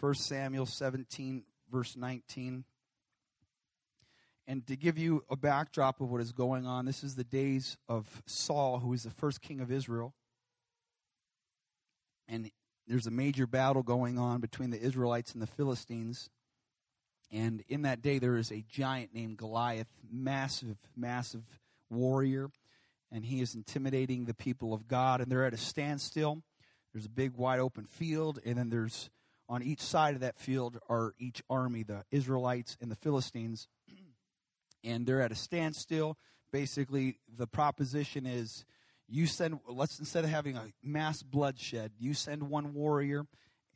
1 Samuel 17, verse 19. And to give you a backdrop of what is going on, this is the days of Saul, who is the first king of Israel. And there's a major battle going on between the Israelites and the Philistines. And in that day, there is a giant named Goliath, massive, massive warrior. And he is intimidating the people of God. And they're at a standstill. There's a big, wide open field. And then there's on each side of that field are each army, the Israelites and the Philistines and they're at a standstill. Basically, the proposition is you send, let's instead of having a mass bloodshed, you send one warrior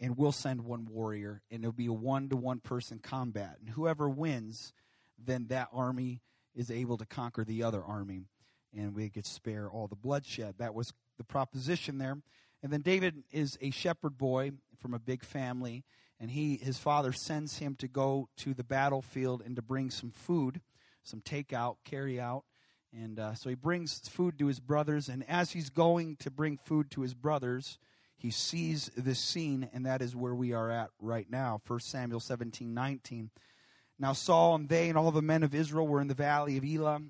and we'll send one warrior, and it'll be a one to one person combat. And whoever wins, then that army is able to conquer the other army, and we could spare all the bloodshed. That was the proposition there. And then David is a shepherd boy from a big family, and he his father sends him to go to the battlefield and to bring some food some takeout, carry out. And uh, so he brings food to his brothers. And as he's going to bring food to his brothers, he sees this scene, and that is where we are at right now 1 Samuel 17 19. Now Saul and they and all the men of Israel were in the valley of Elah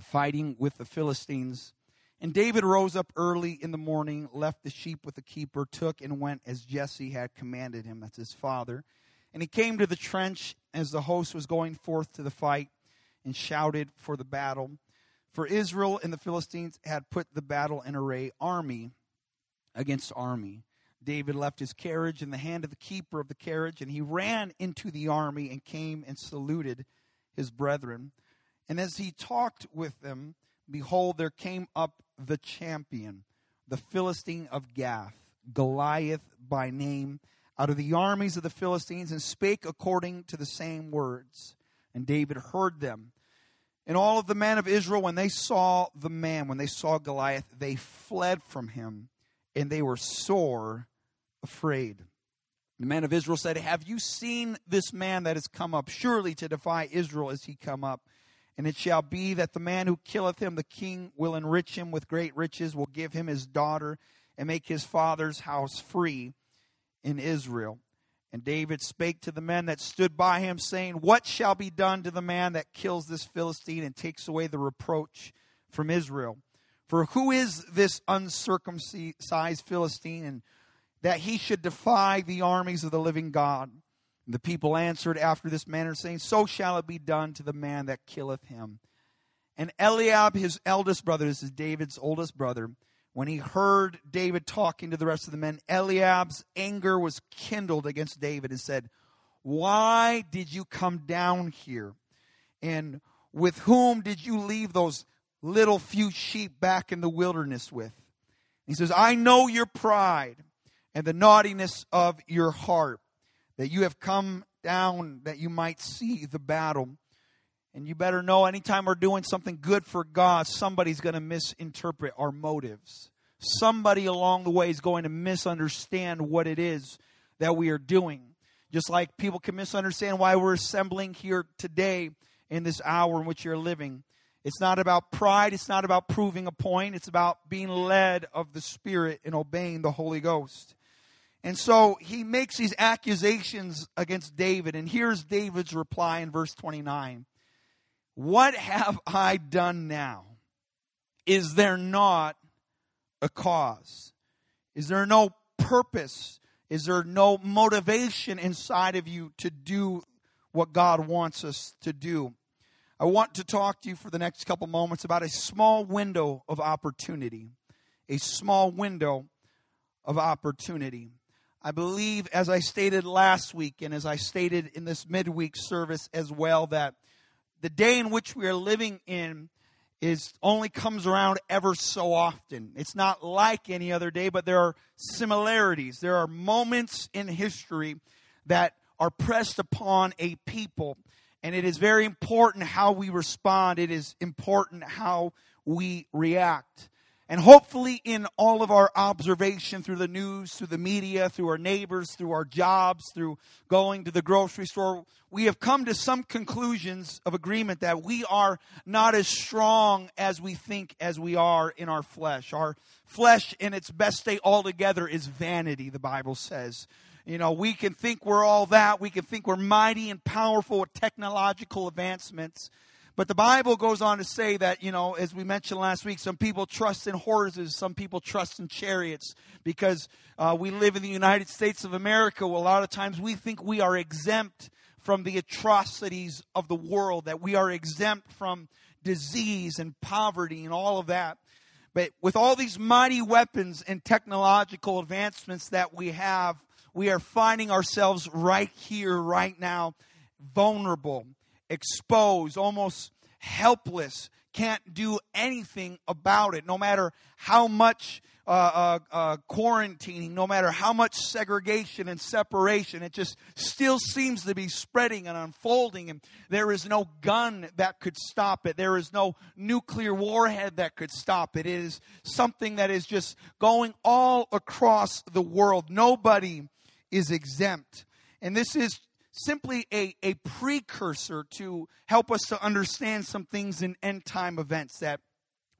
fighting with the Philistines. And David rose up early in the morning, left the sheep with the keeper, took and went as Jesse had commanded him. That's his father. And he came to the trench as the host was going forth to the fight and shouted for the battle. For Israel and the Philistines had put the battle in array, army against army. David left his carriage in the hand of the keeper of the carriage, and he ran into the army and came and saluted his brethren. And as he talked with them, behold, there came up the champion, the Philistine of Gath, Goliath by name, out of the armies of the Philistines, and spake according to the same words. And David heard them. And all of the men of Israel, when they saw the man, when they saw Goliath, they fled from him, and they were sore afraid. The men of Israel said, Have you seen this man that has come up? Surely to defy Israel is he come up. And it shall be that the man who killeth him, the king will enrich him with great riches, will give him his daughter, and make his father's house free in Israel. And David spake to the men that stood by him, saying, What shall be done to the man that kills this Philistine and takes away the reproach from Israel? For who is this uncircumcised Philistine, and that he should defy the armies of the living God? The people answered after this manner, saying, So shall it be done to the man that killeth him. And Eliab, his eldest brother, this is David's oldest brother, when he heard David talking to the rest of the men, Eliab's anger was kindled against David and said, Why did you come down here? And with whom did you leave those little few sheep back in the wilderness with? He says, I know your pride and the naughtiness of your heart, that you have come down that you might see the battle. And you better know anytime we're doing something good for God, somebody's going to misinterpret our motives. Somebody along the way is going to misunderstand what it is that we are doing. Just like people can misunderstand why we're assembling here today in this hour in which you're living. It's not about pride, it's not about proving a point, it's about being led of the Spirit and obeying the Holy Ghost. And so he makes these accusations against David, and here's David's reply in verse 29. What have I done now? Is there not a cause? Is there no purpose? Is there no motivation inside of you to do what God wants us to do? I want to talk to you for the next couple moments about a small window of opportunity. A small window of opportunity. I believe, as I stated last week, and as I stated in this midweek service as well, that the day in which we are living in is only comes around ever so often. It's not like any other day, but there are similarities. There are moments in history that are pressed upon a people, and it is very important how we respond. It is important how we react. And hopefully, in all of our observation through the news, through the media, through our neighbors, through our jobs, through going to the grocery store, we have come to some conclusions of agreement that we are not as strong as we think as we are in our flesh. Our flesh, in its best state altogether, is vanity, the Bible says. You know, we can think we're all that. We can think we're mighty and powerful with technological advancements. But the Bible goes on to say that, you know, as we mentioned last week, some people trust in horses, some people trust in chariots because uh, we live in the United States of America. Well, a lot of times we think we are exempt from the atrocities of the world, that we are exempt from disease and poverty and all of that. But with all these mighty weapons and technological advancements that we have, we are finding ourselves right here, right now, vulnerable, exposed, almost helpless, can't do anything about it, no matter how much uh, uh, uh, quarantining, no matter how much segregation and separation, it just still seems to be spreading and unfolding. And there is no gun that could stop it. There is no nuclear warhead that could stop it. It is something that is just going all across the world. Nobody is exempt. And this is simply a, a precursor to help us to understand some things in end time events that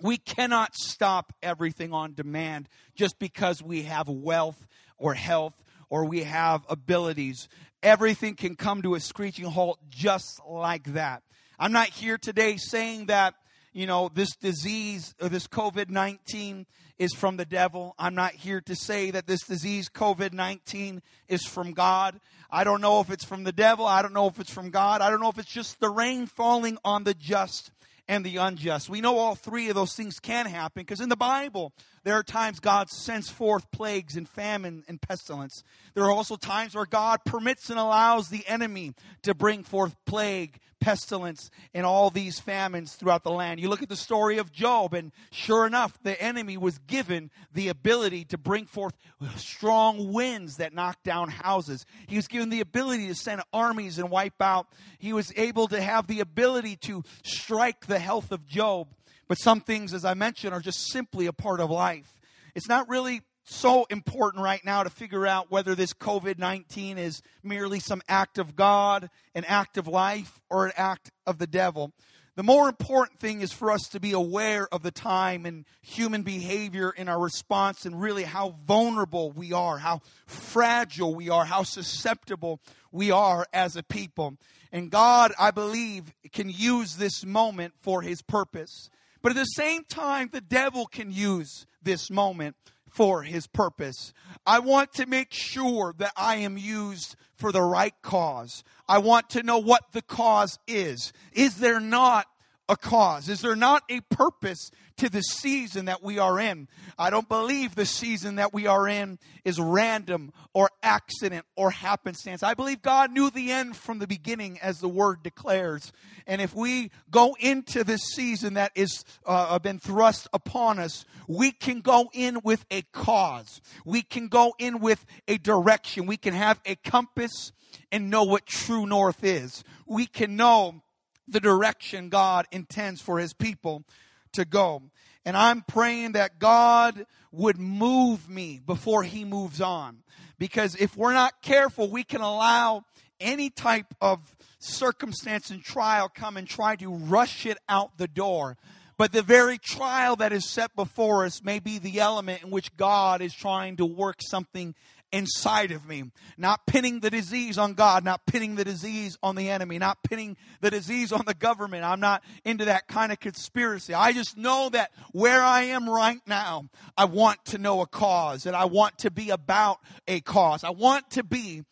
we cannot stop everything on demand just because we have wealth or health or we have abilities. Everything can come to a screeching halt just like that. I'm not here today saying that, you know, this disease or this COVID 19 is from the devil. I'm not here to say that this disease, COVID 19, is from God. I don't know if it's from the devil. I don't know if it's from God. I don't know if it's just the rain falling on the just and the unjust. We know all three of those things can happen because in the Bible, there are times God sends forth plagues and famine and pestilence. There are also times where God permits and allows the enemy to bring forth plague, pestilence, and all these famines throughout the land. You look at the story of Job, and sure enough, the enemy was given the ability to bring forth strong winds that knock down houses. He was given the ability to send armies and wipe out. He was able to have the ability to strike the health of Job but some things, as I mentioned, are just simply a part of life. It's not really so important right now to figure out whether this COVID 19 is merely some act of God, an act of life, or an act of the devil. The more important thing is for us to be aware of the time and human behavior in our response and really how vulnerable we are, how fragile we are, how susceptible we are as a people. And God, I believe, can use this moment for His purpose. But at the same time, the devil can use this moment for his purpose. I want to make sure that I am used for the right cause. I want to know what the cause is. Is there not a cause? Is there not a purpose to the season that we are in? I don't believe the season that we are in is random or accident or happenstance. I believe God knew the end from the beginning, as the word declares. And if we go into this season that is uh, been thrust upon us, we can go in with a cause. We can go in with a direction. We can have a compass and know what true north is. We can know the direction God intends for his people to go. And I'm praying that God would move me before he moves on. Because if we're not careful, we can allow any type of circumstance and trial come and try to rush it out the door. But the very trial that is set before us may be the element in which God is trying to work something inside of me. Not pinning the disease on God, not pinning the disease on the enemy, not pinning the disease on the government. I'm not into that kind of conspiracy. I just know that where I am right now, I want to know a cause and I want to be about a cause. I want to be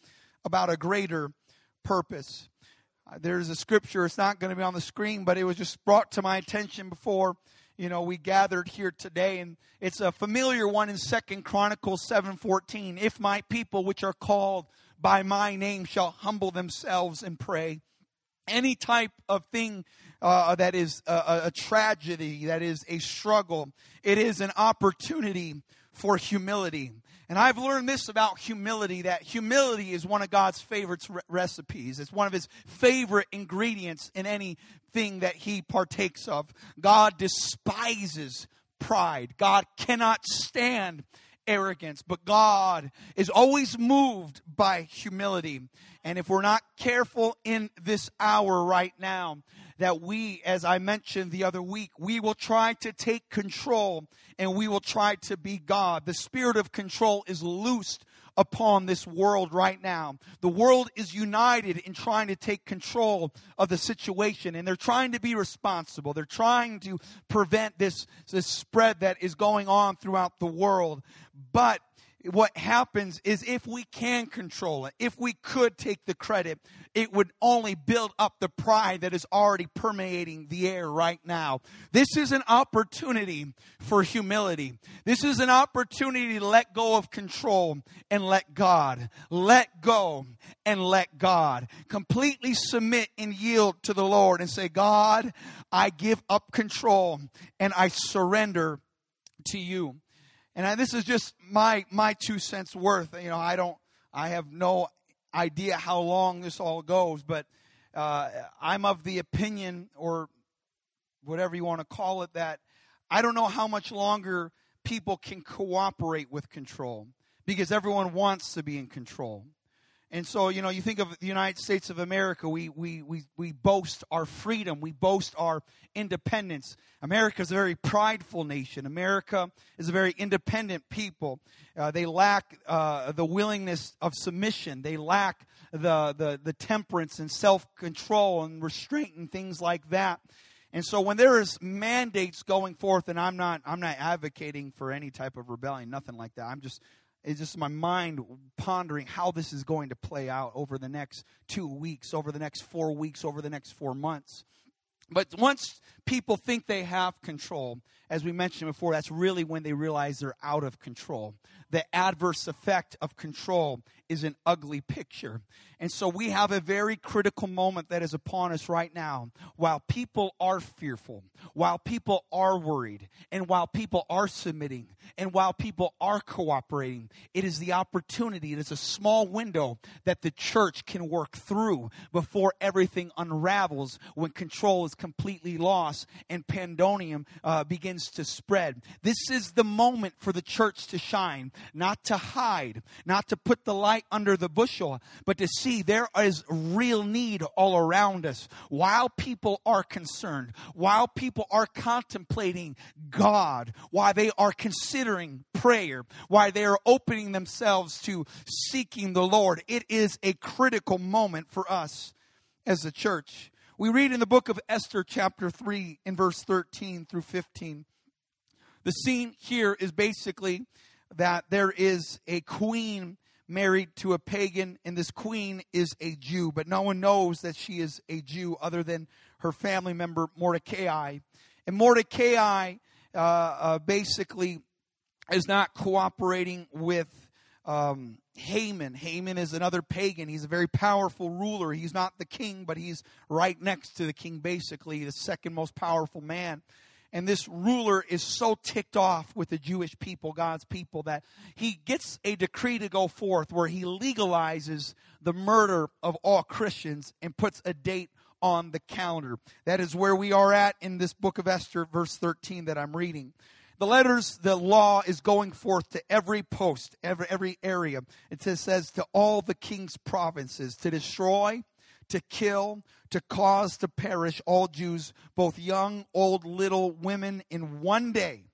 about a greater purpose. Uh, there's a scripture, it's not going to be on the screen, but it was just brought to my attention before you know we gathered here today and it's a familiar one in second chronicles 7.14 if my people which are called by my name shall humble themselves and pray. Any type of thing uh, that is a, a tragedy that is a struggle it is an opportunity for humility and I've learned this about humility that humility is one of God's favorite re- recipes. It's one of his favorite ingredients in anything that he partakes of. God despises pride. God cannot stand arrogance, but God is always moved by humility. And if we're not careful in this hour right now, that we, as I mentioned the other week, we will try to take control and we will try to be God. The spirit of control is loosed upon this world right now. The world is united in trying to take control of the situation and they're trying to be responsible. They're trying to prevent this, this spread that is going on throughout the world. But what happens is if we can control it, if we could take the credit, it would only build up the pride that is already permeating the air right now. This is an opportunity for humility. This is an opportunity to let go of control and let God. Let go and let God. Completely submit and yield to the Lord and say, God, I give up control and I surrender to you. And I, this is just my my two cents worth. You know, I don't, I have no idea how long this all goes, but uh, I'm of the opinion, or whatever you want to call it, that I don't know how much longer people can cooperate with control because everyone wants to be in control. And so, you know, you think of the United States of America, we, we, we, we boast our freedom, we boast our independence. America is a very prideful nation. America is a very independent people. Uh, they lack uh, the willingness of submission, they lack the, the, the temperance and self control and restraint and things like that. And so when there is mandates going forth, and I'm not I'm not advocating for any type of rebellion, nothing like that. I'm just it's just my mind pondering how this is going to play out over the next two weeks, over the next four weeks, over the next four months. But once people think they have control, as we mentioned before, that's really when they realize they're out of control. The adverse effect of control is an ugly picture. And so we have a very critical moment that is upon us right now. While people are fearful, while people are worried, and while people are submitting, and while people are cooperating, it is the opportunity, it is a small window that the church can work through before everything unravels when control is completely lost and pandemonium uh, begins to spread. This is the moment for the church to shine, not to hide, not to put the light under the bushel, but to see there is real need all around us. While people are concerned, while people are contemplating God, while they are considering prayer, while they are opening themselves to seeking the Lord, it is a critical moment for us as a church. We read in the book of Esther, chapter 3, in verse 13 through 15. The scene here is basically that there is a queen married to a pagan, and this queen is a Jew, but no one knows that she is a Jew other than her family member Mordecai. And Mordecai uh, uh, basically is not cooperating with um, Haman. Haman is another pagan. He's a very powerful ruler. He's not the king, but he's right next to the king, basically, the second most powerful man. And this ruler is so ticked off with the Jewish people, God's people, that he gets a decree to go forth where he legalizes the murder of all Christians and puts a date on the calendar. That is where we are at in this book of Esther, verse 13 that I'm reading. The letters, the law is going forth to every post, every, every area. It says, says to all the king's provinces to destroy, to kill, to cause to perish all Jews, both young, old, little, women, in one day.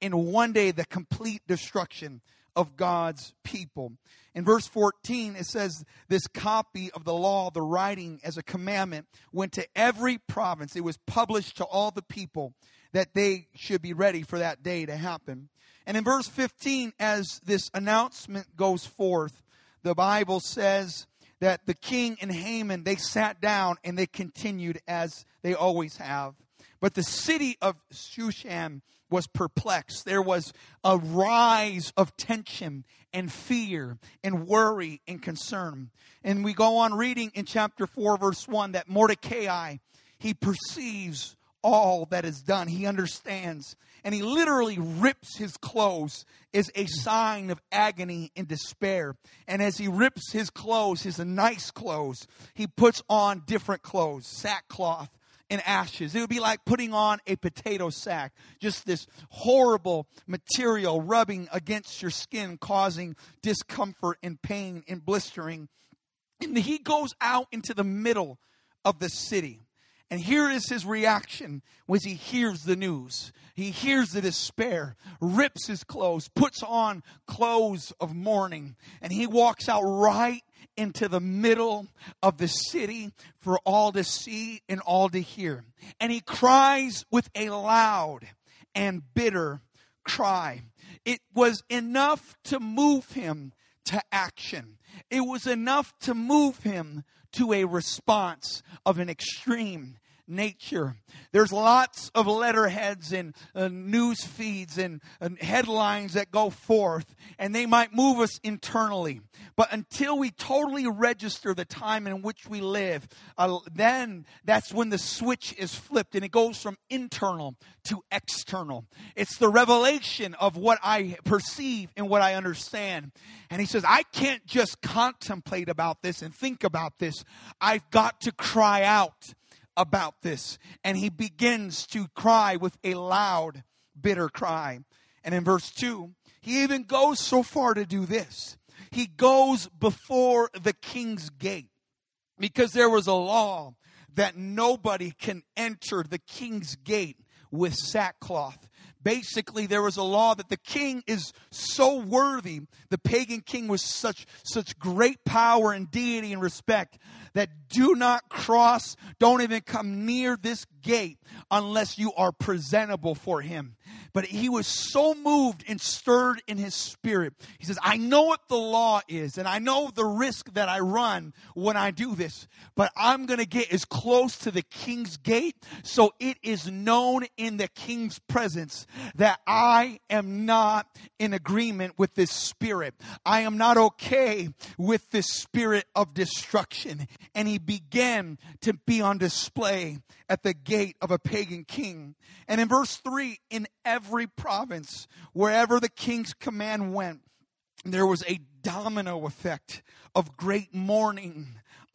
In one day, the complete destruction of God's people. In verse 14, it says, This copy of the law, the writing as a commandment, went to every province. It was published to all the people that they should be ready for that day to happen. And in verse 15, as this announcement goes forth, the Bible says, that the king and Haman, they sat down and they continued as they always have. But the city of Shushan was perplexed. There was a rise of tension and fear and worry and concern. And we go on reading in chapter 4, verse 1 that Mordecai, he perceives all that is done. He understands. And he literally rips his clothes as a sign of agony and despair. And as he rips his clothes, his nice clothes, he puts on different clothes, sackcloth and ashes. It would be like putting on a potato sack, just this horrible material rubbing against your skin, causing discomfort and pain and blistering. And he goes out into the middle of the city And here is his reaction when he hears the news. He hears the despair, rips his clothes, puts on clothes of mourning, and he walks out right into the middle of the city for all to see and all to hear. And he cries with a loud and bitter cry. It was enough to move him to action. It was enough to move him to a response of an extreme nature. There's lots of letterheads and uh, news feeds and, and headlines that go forth, and they might move us internally. But until we totally register the time in which we live, uh, then that's when the switch is flipped and it goes from internal to external. It's the revelation of what I perceive and what I understand. And he says, I can't just contemplate about this and think about this. I've got to cry out about this. And he begins to cry with a loud, bitter cry. And in verse 2, he even goes so far to do this. He goes before the king's gate because there was a law that nobody can enter the king's gate with sackcloth. Basically, there was a law that the king is so worthy. The pagan king was such, such great power and deity and respect that do not cross, don't even come near this gate unless you are presentable for him. But he was so moved and stirred in his spirit. He says, I know what the law is, and I know the risk that I run when I do this, but I'm going to get as close to the king's gate so it is known in the king's presence that I am not in agreement with this spirit. I am not okay with this spirit of destruction. And he began to be on display at the gate of a pagan king. And in verse 3, in every province, wherever the king's command went, there was a domino effect of great mourning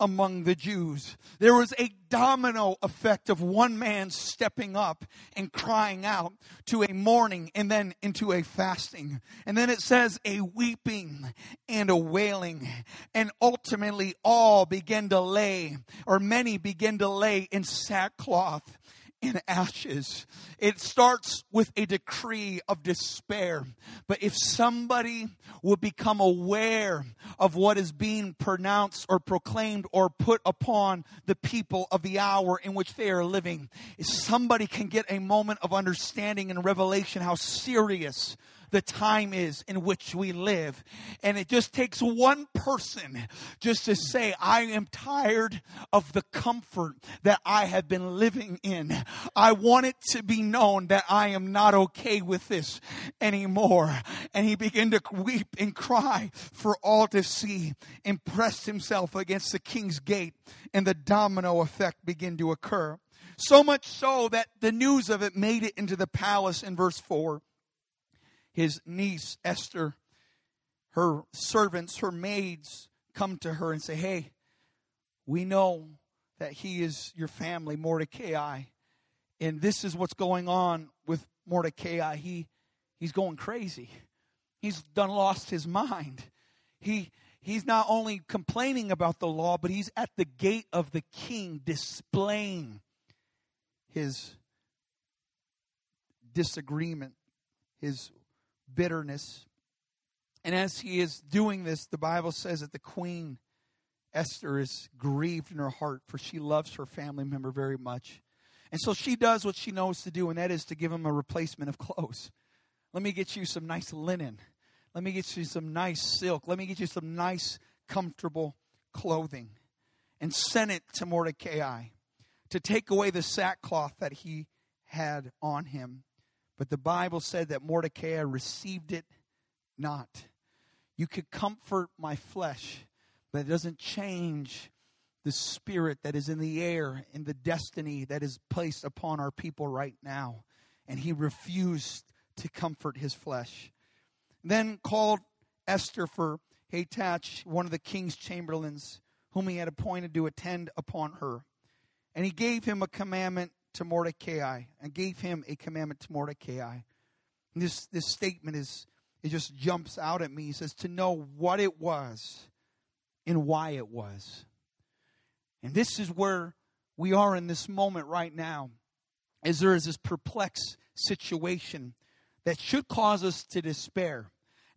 among the Jews. There was a domino effect of one man stepping up and crying out to a mourning and then into a fasting. And then it says a weeping and a wailing. And ultimately all began to lay, or many began to lay in sackcloth in ashes. It starts with a decree of despair. But if somebody will become aware of what is being pronounced or proclaimed or put upon the people of the hour in which they are living, if somebody can get a moment of understanding and revelation how serious the time is in which we live. And it just takes one person just to say, I am tired of the comfort that I have been living in. I want it to be known that I am not okay with this anymore. And he began to weep and cry for all to see and pressed himself against the king's gate and the domino effect began to occur. So much so that the news of it made it into the palace in verse 4 his niece, Esther, her servants, her maids come to her and say, Hey, we know that he is your family, Mordecai. And this is what's going on with Mordecai. He, he's going crazy. He's done lost his mind. He, he's not only complaining about the law, but he's at the gate of the king displaying his disagreement, his bitterness. And as he is doing this, the Bible says that the queen, Esther, is grieved in her heart for she loves her family member very much. And so she does what she knows to do, and that is to give him a replacement of clothes. Let me get you some nice linen. Let me get you some nice silk. Let me get you some nice, comfortable clothing. And send it to Mordecai to take away the sackcloth that he had on him. But the Bible said that Mordecai received it not. You could comfort my flesh, but it doesn't change the spirit that is in the air and the destiny that is placed upon our people right now. And he refused to comfort his flesh. Then called Esther for Hathach, one of the king's chamberlains, whom he had appointed to attend upon her. And he gave him a commandment to Mordecai and gave him a commandment to Mordecai. And this, this statement is, it just jumps out at me. He says, to know what it was and why it was. And this is where we are in this moment right now is there is this perplexed situation that should cause us to despair.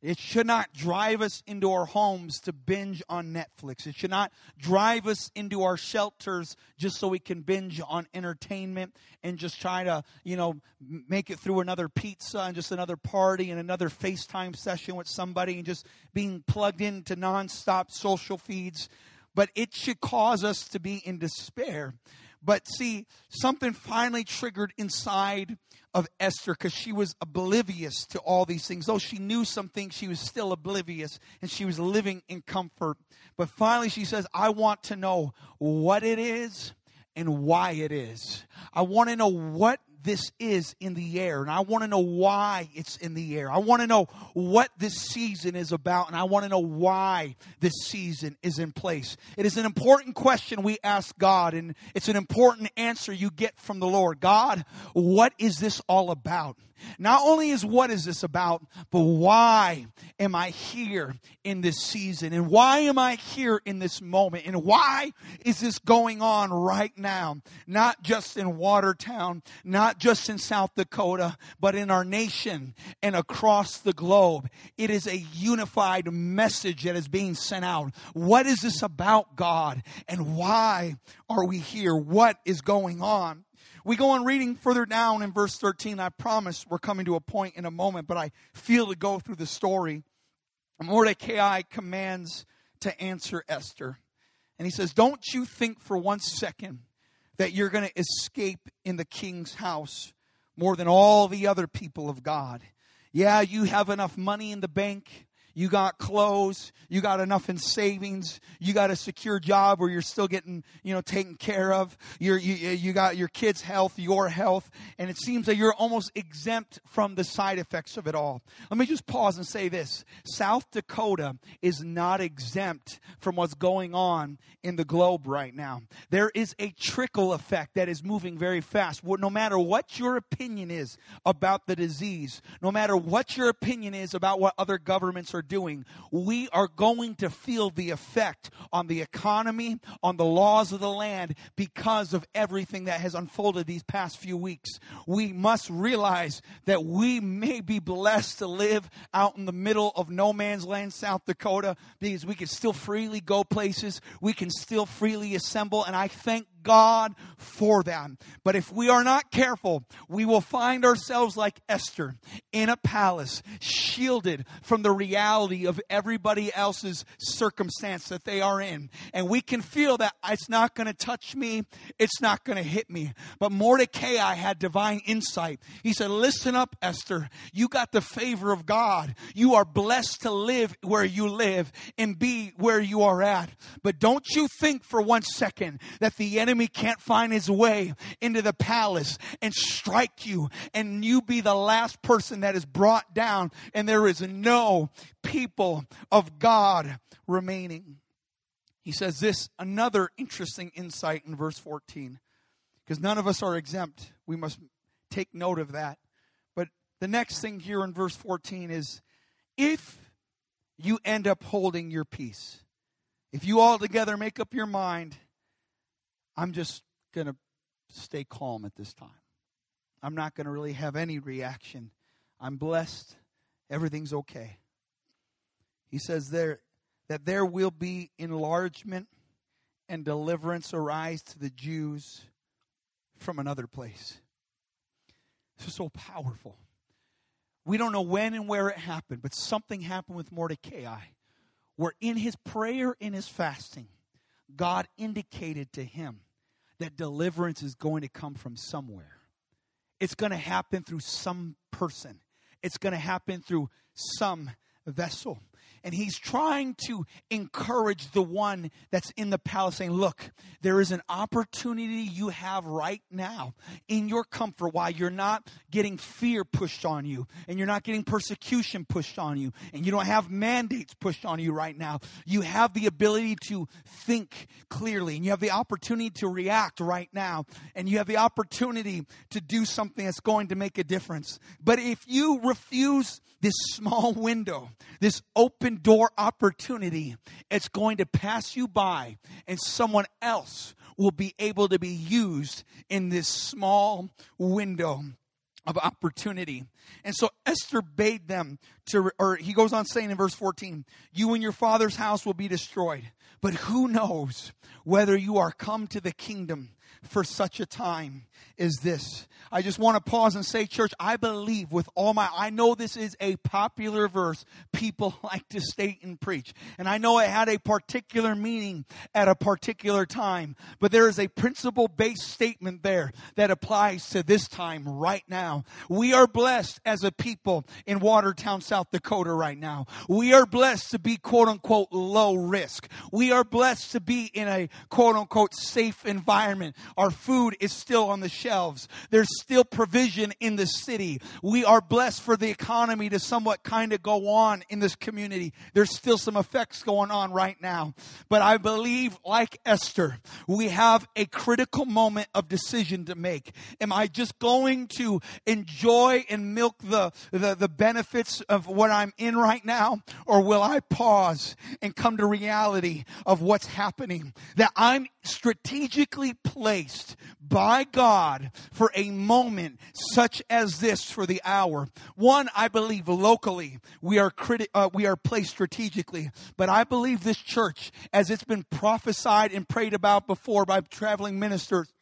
It should not drive us into our homes to binge on Netflix. It should not drive us into our shelters just so we can binge on entertainment and just try to, you know, make it through another pizza and just another party and another FaceTime session with somebody and just being plugged into nonstop social feeds. But it should cause us to be in despair. But see, something finally triggered inside of Esther because she was oblivious to all these things. Though she knew some things, she was still oblivious and she was living in comfort. But finally, she says, I want to know what it is and why it is. I want to know what this is in the air, and I want to know why it's in the air. I want to know what this season is about, and I want to know why this season is in place. It is an important question we ask God, and it's an important answer you get from the Lord. God, what is this all about? Not only is what is this about, but why am I here in this season? And why am I here in this moment? And why is this going on right now? Not just in Watertown, not just in South Dakota, but in our nation and across the globe. It is a unified message that is being sent out. What is this about, God? And why are we here? What is going on? We go on reading further down in verse 13. I promise we're coming to a point in a moment, but I feel to go through the story. Mordecai commands to answer Esther. And he says, Don't you think for one second that you're going to escape in the king's house more than all the other people of God. Yeah, you have enough money in the bank you got clothes, you got enough in savings, you got a secure job where you're still getting, you know, taken care of. You're, you you got your kids' health, your health, and it seems that you're almost exempt from the side effects of it all. Let me just pause and say this: South Dakota is not exempt from what's going on in the globe right now. There is a trickle effect that is moving very fast. No matter what your opinion is about the disease, no matter what your opinion is about what other governments are doing, we are going to feel the effect on the economy, on the laws of the land because of everything that has unfolded these past few weeks. We must realize that we may be blessed to live out in the middle of no man's land, South Dakota, because we can still freely go places, we can still freely assemble, and I thank God for them. But if we are not careful, we will find ourselves like Esther in a palace, shielded from the reality of everybody else's circumstance that they are in. And we can feel that it's not going to touch me, it's not going to hit me. But Mordecai had divine insight. He said, Listen up, Esther. You got the favor of God. You are blessed to live where you live and be where you are at. But don't you think for one second that the enemy enemy can't find his way into the palace and strike you, and you be the last person that is brought down, and there is no people of God remaining. He says this another interesting insight in verse 14, because none of us are exempt. We must take note of that. But the next thing here in verse 14 is if you end up holding your peace, if you all together make up your mind I'm just going to stay calm at this time. I'm not going to really have any reaction. I'm blessed. Everything's okay. He says there that there will be enlargement and deliverance arise to the Jews from another place. This is so powerful. We don't know when and where it happened, but something happened with Mordecai where in his prayer, in his fasting, God indicated to him that deliverance is going to come from somewhere. It's going to happen through some person, it's going to happen through some vessel. And he's trying to encourage the one that's in the palace, saying, Look, there is an opportunity you have right now in your comfort while you're not getting fear pushed on you, and you're not getting persecution pushed on you, and you don't have mandates pushed on you right now. You have the ability to think clearly, and you have the opportunity to react right now, and you have the opportunity to do something that's going to make a difference. But if you refuse this small window, this open door opportunity, it's going to pass you by, and someone else will be able to be used in this small window of opportunity. And so Esther bade them to, or he goes on saying in verse 14, you and your father's house will be destroyed. But who knows whether you are come to the kingdom for such a time as this. I just want to pause and say, church, I believe with all my, I know this is a popular verse people like to state and preach. And I know it had a particular meaning at a particular time. But there is a principle based statement there that applies to this time right now. We are blessed as a people in Watertown, South Dakota right now. We are blessed to be quote unquote low risk. We are blessed to be in a quote unquote safe environment. Our food is still on the shelves. There's still provision in the city. We are blessed for the economy to somewhat kind of go on in this community. There's still some effects going on right now. But I believe, like Esther, we have a critical moment of decision to make. Am I just going to enjoy and milk the, the, the benefits of what I'm in right now? Or will I pause and come to reality of what's happening? That I'm strategically placed by God for a moment such as this for the hour. One, I believe locally we are criti- uh, we are placed strategically, but I believe this church, as it's been prophesied and prayed about before by traveling ministers,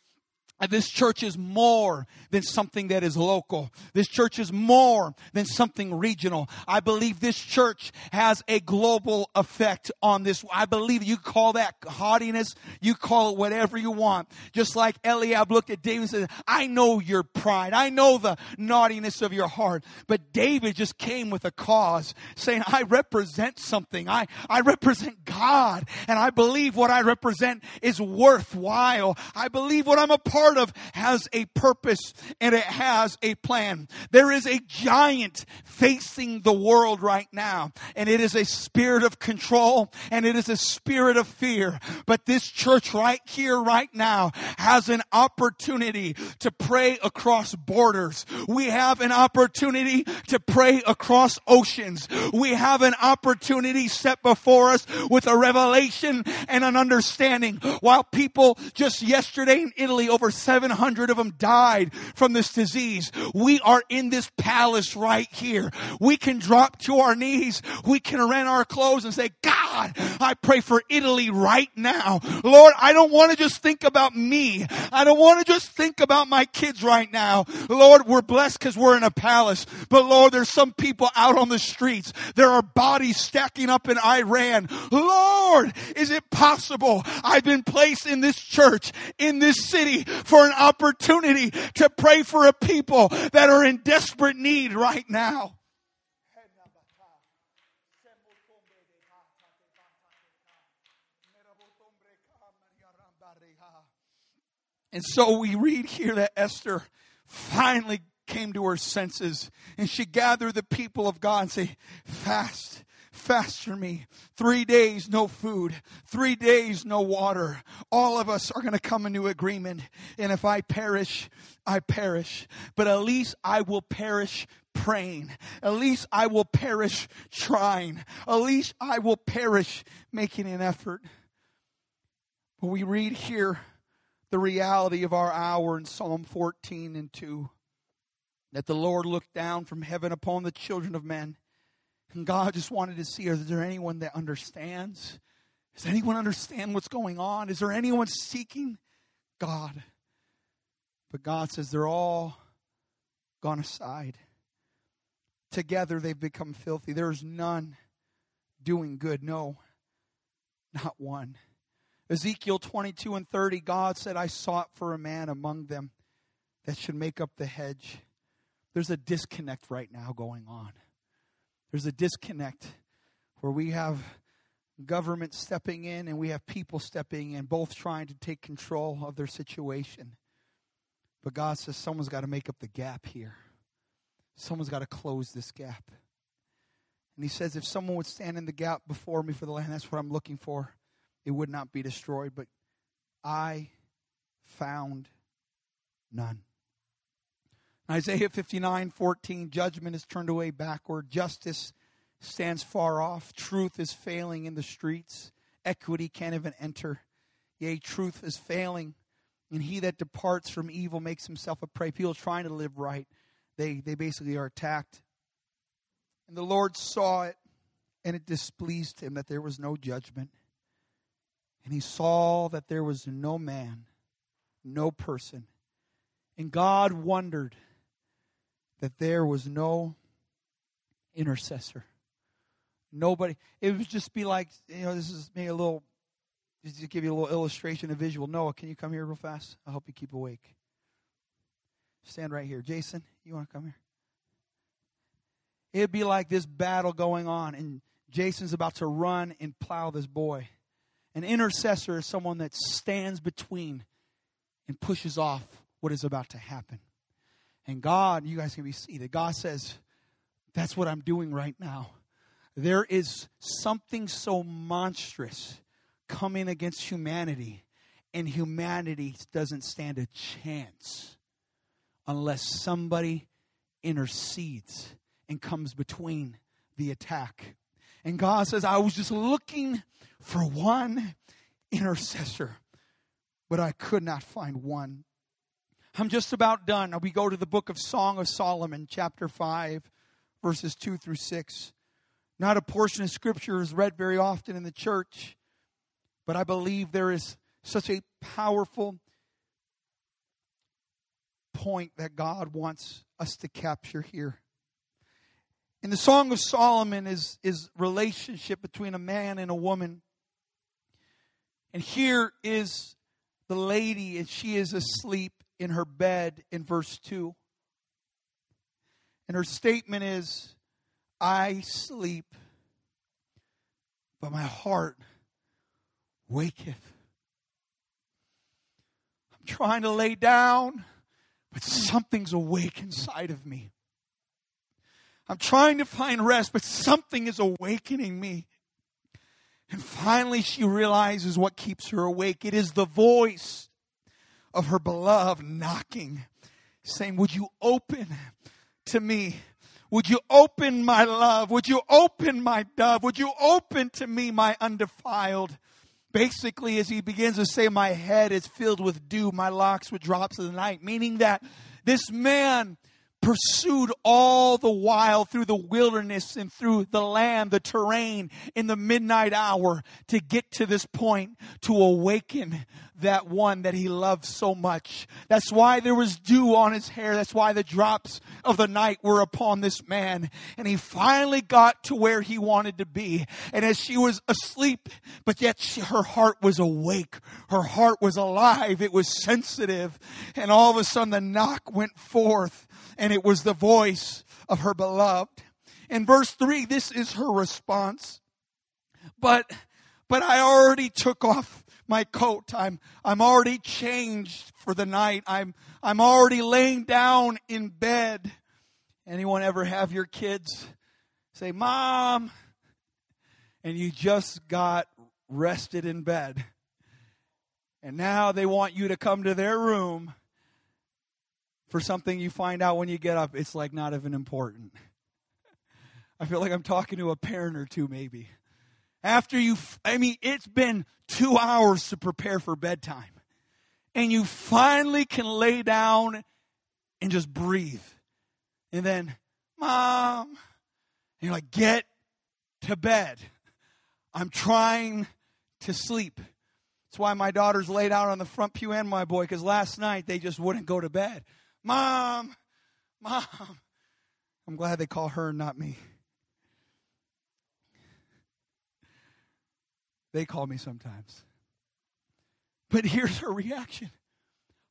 this church is more than something that is local. This church is more than something regional. I believe this church has a global effect on this. I believe you call that haughtiness, you call it whatever you want. Just like Eliab looked at David and said, I know your pride. I know the naughtiness of your heart. But David just came with a cause saying, I represent something. I, I represent God. And I believe what I represent is worthwhile. I believe what I'm a part part of has a purpose and it has a plan. There is a giant facing the world right now, and it is a spirit of control and it is a spirit of fear. But this church right here, right now, has an opportunity to pray across borders. We have an opportunity to pray across oceans. We have an opportunity set before us with a revelation and an understanding. While people just yesterday in Italy, over 700 of them died from this disease. We are in this palace right here. We can drop to our knees. We can rent our clothes and say, God, I pray for Italy right now. Lord, I don't want to just think about me. I don't want to just think about my kids right now. Lord, we're blessed because we're in a palace. But Lord, there's some people out on the streets. There are bodies stacking up in Iran. Lord, is it possible I've been placed in this church, in this city for an opportunity to pray for a people that are in desperate need right now. And so we read here that Esther finally came to her senses and she gathered the people of God and say, fast, fast for me. Three days, no food. Three days, no water. All of us are going to come into agreement. And if I perish, I perish. But at least I will perish praying. At least I will perish trying. At least I will perish making an effort. But we read here the reality of our hour in Psalm 14 and 2 that the Lord looked down from heaven upon the children of men and God just wanted to see is there anyone that understands? Does anyone understand what's going on? Is there anyone seeking God? But God says they're all gone aside. Together they've become filthy. There is none doing good. No, not one. Ezekiel 22 and 30, God said, I sought for a man among them that should make up the hedge. There's a disconnect right now going on. There's a disconnect where we have government stepping in and we have people stepping in, both trying to take control of their situation. But God says someone's got to make up the gap here. Someone's got to close this gap. And He says, if someone would stand in the gap before me for the land, that's what I'm looking for. It would not be destroyed. But I found none. Isaiah 59 14, judgment is turned away backward, justice stands far off. Truth is failing in the streets. Equity can't even enter. Yea, truth is failing. And he that departs from evil makes himself a prey. People trying to live right, they, they basically are attacked. And the Lord saw it, and it displeased him that there was no judgment. And he saw that there was no man, no person. And God wondered that there was no intercessor. Nobody. It would just be like, you know, this is maybe a little, just to give you a little illustration, a visual. Noah, can you come here real fast? I'll help you keep awake. Stand right here. Jason, you want to come here? It'd be like this battle going on, and Jason's about to run and plow this boy. An intercessor is someone that stands between and pushes off what is about to happen. And God, you guys can be seated. God says, That's what I'm doing right now. There is something so monstrous coming against humanity, and humanity doesn't stand a chance unless somebody intercedes and comes between the attack. And God says, I was just looking for one intercessor, but I could not find one. I'm just about done. We go to the book of Song of Solomon, chapter 5, verses 2 through 6. Not a portion of scripture is read very often in the church, but I believe there is such a powerful point that God wants us to capture here. In the Song of Solomon is, is relationship between a man and a woman. And here is the lady, and she is asleep in her bed in verse 2. And her statement is, I sleep, but my heart waketh. I'm trying to lay down, but something's awake inside of me. I'm trying to find rest, but something is awakening me. And finally, she realizes what keeps her awake. It is the voice of her beloved knocking, saying, Would you open to me? Would you open my love? Would you open my dove? Would you open to me my undefiled? Basically, as he begins to say, My head is filled with dew, my locks with drops of the night, meaning that this man pursued all the while through the wilderness and through the land, the terrain, in the midnight hour to get to this point to awaken that one that he loved so much. That's why there was dew on his hair. That's why the drops of the night were upon this man. And he finally got to where he wanted to be. And as she was asleep, but yet she, her heart was awake. Her heart was alive. It was sensitive. And all of a sudden the knock went forth and it was the voice of her beloved. In verse 3, this is her response. But, but I already took off my coat. I'm, I'm already changed for the night. I'm, I'm already laying down in bed. Anyone ever have your kids say, Mom, and you just got rested in bed. And now they want you to come to their room for something you find out when you get up, it's like not even important. I feel like I'm talking to a parent or two, maybe. After you, I mean, it's been two hours to prepare for bedtime. And you finally can lay down and just breathe. And then, Mom, and you're like, get to bed. I'm trying to sleep. That's why my daughters laid out on the front pew and my boy, because last night they just wouldn't go to bed. Mom, Mom. I'm glad they call her, not me. They call me sometimes. But here's her reaction.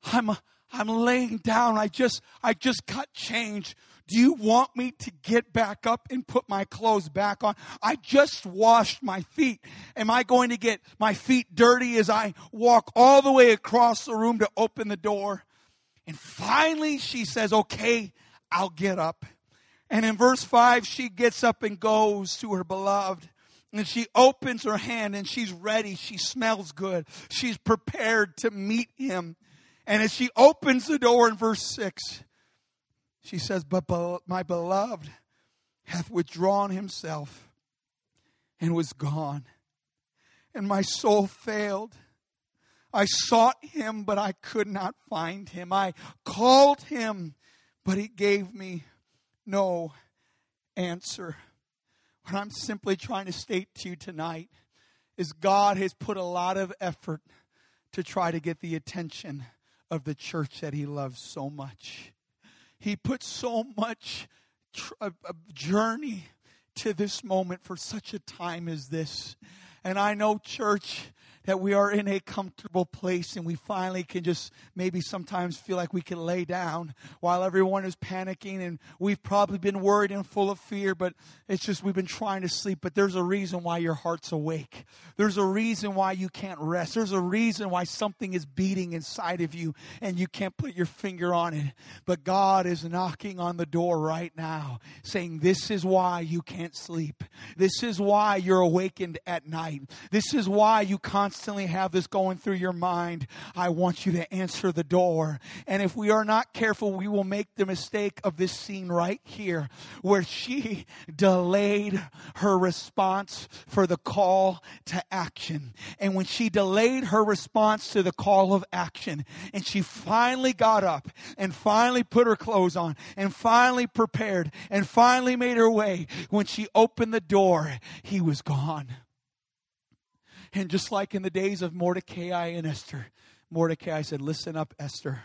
I'm I'm laying down. I just I just got changed. Do you want me to get back up and put my clothes back on? I just washed my feet. Am I going to get my feet dirty as I walk all the way across the room to open the door? And finally, she says, Okay, I'll get up. And in verse 5, she gets up and goes to her beloved. And she opens her hand and she's ready. She smells good. She's prepared to meet him. And as she opens the door in verse 6, she says, But my beloved hath withdrawn himself and was gone. And my soul failed. I sought him, but I could not find him. I called him, but he gave me no answer. What I'm simply trying to state to you tonight is God has put a lot of effort to try to get the attention of the church that he loves so much. He put so much tr- a, a journey to this moment for such a time as this. And I know, church, that we are in a comfortable place and we finally can just maybe sometimes feel like we can lay down while everyone is panicking and we've probably been worried and full of fear, but it's just we've been trying to sleep. But there's a reason why your heart's awake. There's a reason why you can't rest. There's a reason why something is beating inside of you and you can't put your finger on it. But God is knocking on the door right now saying, This is why you can't sleep. This is why you're awakened at night. This is why you constantly constantly have this going through your mind, I want you to answer the door. And if we are not careful, we will make the mistake of this scene right here where she delayed her response for the call to action. And when she delayed her response to the call of action, and she finally got up and finally put her clothes on and finally prepared and finally made her way, when she opened the door, he was gone. And just like in the days of Mordecai and Esther, Mordecai said, Listen up, Esther.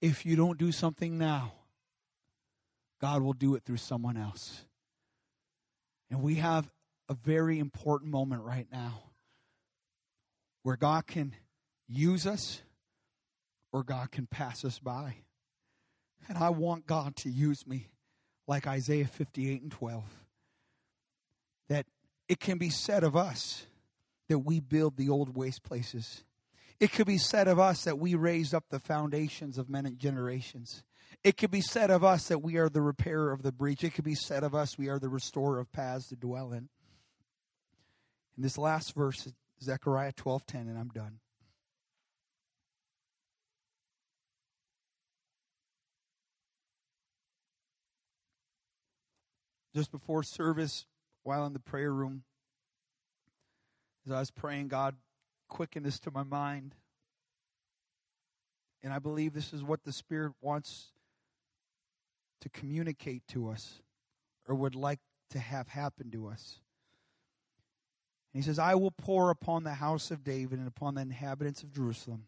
If you don't do something now, God will do it through someone else. And we have a very important moment right now where God can use us or God can pass us by. And I want God to use me like Isaiah 58 and 12. That it can be said of us that we build the old waste places. It could be said of us that we raised up the foundations of many generations. It could be said of us that we are the repairer of the breach. It could be said of us we are the restorer of paths to dwell in. In this last verse, Zechariah 12:10, and I'm done. Just before service, while in the prayer room, as I was praying, God quicken this to my mind. And I believe this is what the Spirit wants to communicate to us or would like to have happen to us. And he says, I will pour upon the house of David and upon the inhabitants of Jerusalem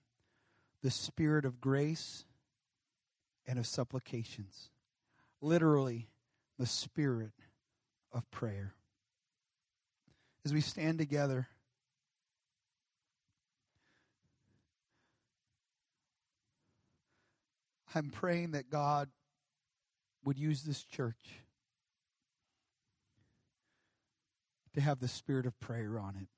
the spirit of grace and of supplications. Literally, the spirit of prayer. As we stand together, I'm praying that God would use this church to have the spirit of prayer on it.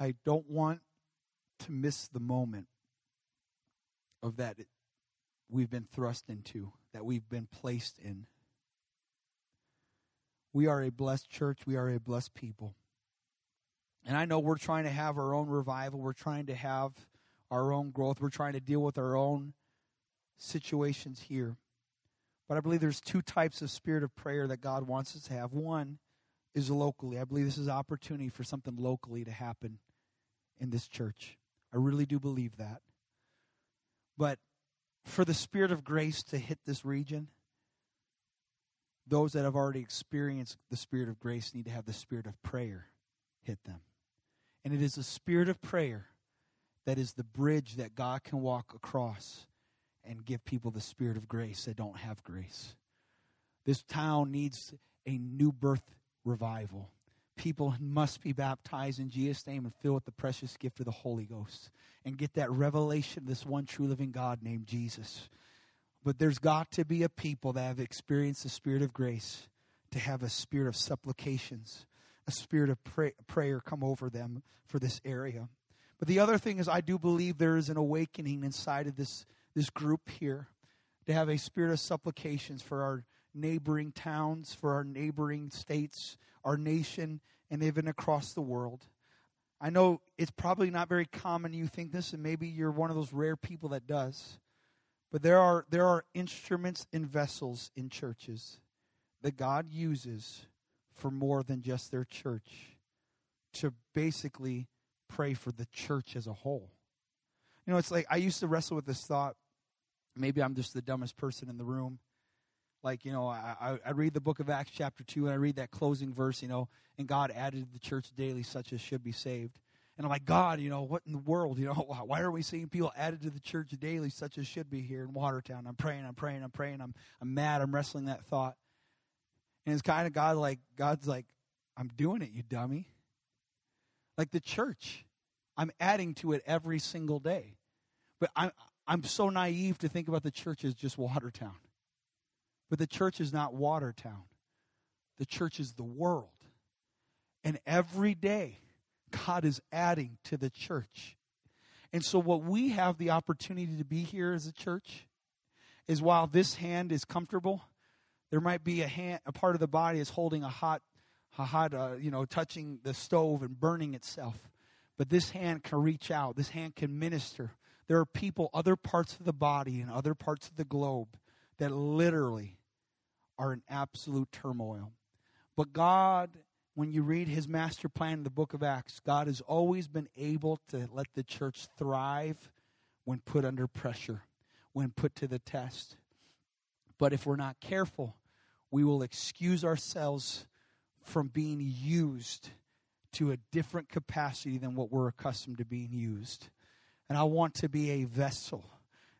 I don't want to miss the moment of that we've been thrust into, that we've been placed in. We are a blessed church. We are a blessed people. And I know we're trying to have our own revival. We're trying to have our own growth. We're trying to deal with our own situations here. But I believe there's two types of spirit of prayer that God wants us to have. One is locally. I believe this is opportunity for something locally to happen in this church. I really do believe that. But for the spirit of grace to hit this region, those that have already experienced the spirit of grace need to have the spirit of prayer hit them. And it is the spirit of prayer that is the bridge that God can walk across and give people the spirit of grace that don't have grace. This town needs a new birth revival. People must be baptized in Jesus' name and filled with the precious gift of the Holy Ghost and get that revelation of this one true living God named Jesus. But there's got to be a people that have experienced the spirit of grace to have a spirit of supplications a spirit of pray, prayer come over them for this area. But the other thing is, I do believe there is an awakening inside of this, this group here to have a spirit of supplications for our neighboring towns, for our neighboring states, our nation, and even across the world. I know it's probably not very common you think this, and maybe you're one of those rare people that does. But there are there are instruments and vessels in churches that God uses for more than just their church to basically pray for the church as a whole. You know, it's like I used to wrestle with this thought. Maybe I'm just the dumbest person in the room. Like, you know, I, I read the book of Acts, chapter 2, and I read that closing verse, you know, and God added to the church daily such as should be saved. And I'm like, God, you know, what in the world? You know, why are we seeing people added to the church daily such as should be here in Watertown? I'm praying, I'm praying, I'm praying. I'm, I'm mad. I'm wrestling that thought. And it's kind of God like, God's like, I'm doing it, you dummy. Like the church, I'm adding to it every single day. But I'm, I'm so naive to think about the church as just Watertown. But the church is not Watertown, the church is the world. And every day, God is adding to the church. And so, what we have the opportunity to be here as a church is while this hand is comfortable, there might be a hand, a part of the body is holding a hot, a hot, uh, you know, touching the stove and burning itself. But this hand can reach out. This hand can minister. There are people, other parts of the body and other parts of the globe that literally are in absolute turmoil. But God when you read his master plan in the book of Acts, God has always been able to let the church thrive when put under pressure, when put to the test. But if we're not careful, we will excuse ourselves from being used to a different capacity than what we're accustomed to being used. And I want to be a vessel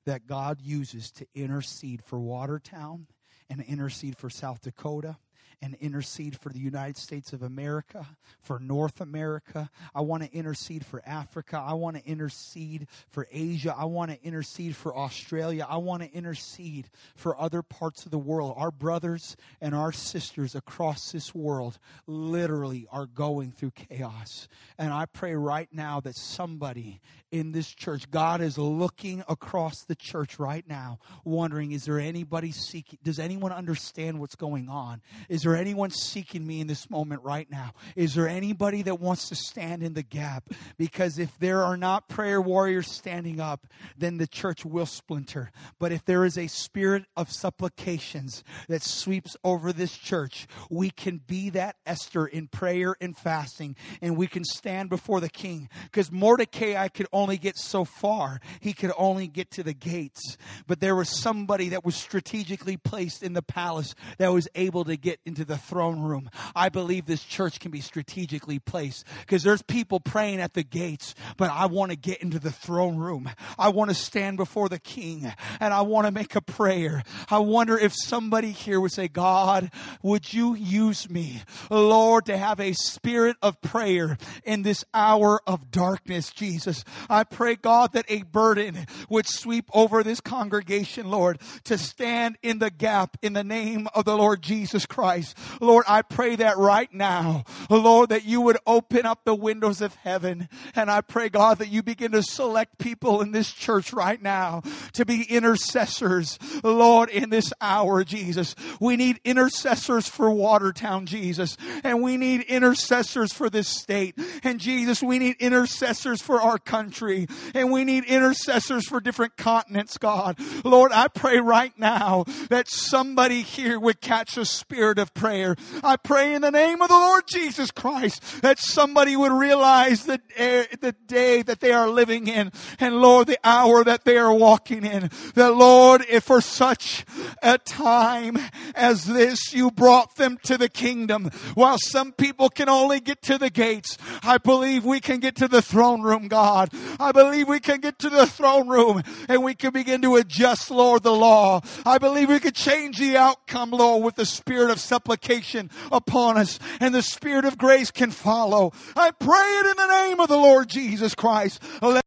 that God uses to intercede for Watertown and intercede for South Dakota and intercede for the United States of America, for North America. I want to intercede for Africa. I want to intercede for Asia. I want to intercede for Australia. I want to intercede for other parts of the world. Our brothers and our sisters across this world literally are going through chaos. And I pray right now that somebody in this church, God is looking across the church right now, wondering, is there anybody seeking? Does anyone understand what's going on? Is there there anyone seeking me in this moment right now? Is there anybody that wants to stand in the gap? Because if there are not prayer warriors standing up, then the church will splinter. But if there is a spirit of supplications that sweeps over this church, we can be that Esther in prayer and fasting, and we can stand before the king. Because Mordecai could only get so far, he could only get to the gates. But there was somebody that was strategically placed in the palace that was able to get into the throne room. I believe this church can be strategically placed because there's people praying at the gates, but I want to get into the throne room. I want to stand before the king and I want to make a prayer. I wonder if somebody here would say, God, would you use me, Lord, to have a spirit of prayer in this hour of darkness, Jesus? I pray, God, that a burden would sweep over this congregation, Lord, to stand in the gap in the name of the Lord Jesus Christ. Lord, I pray that right now, Lord, that you would open up the windows of heaven. And I pray, God, that you begin to select people in this church right now to be intercessors, Lord, in this hour, Jesus. We need intercessors for Watertown, Jesus. And we need intercessors for this state. And Jesus, we need intercessors for our country. And we need intercessors for different continents, God. Lord, I pray right now that somebody here would catch a spirit of prayer. I pray in the name of the Lord Jesus Christ that somebody would realize the, eh, the day that they are living in and Lord, the hour that they are walking in. That Lord, if for such a time as this, you brought them to the kingdom. While some people can only get to the gates, I believe we can get to the throne room, God. I believe we can get to the throne room and we can begin to adjust, Lord, the law. I believe we could change the outcome, Lord, with the spirit of supplication supplication upon us and the Spirit of grace can follow. I pray it in the name of the Lord Jesus Christ. Let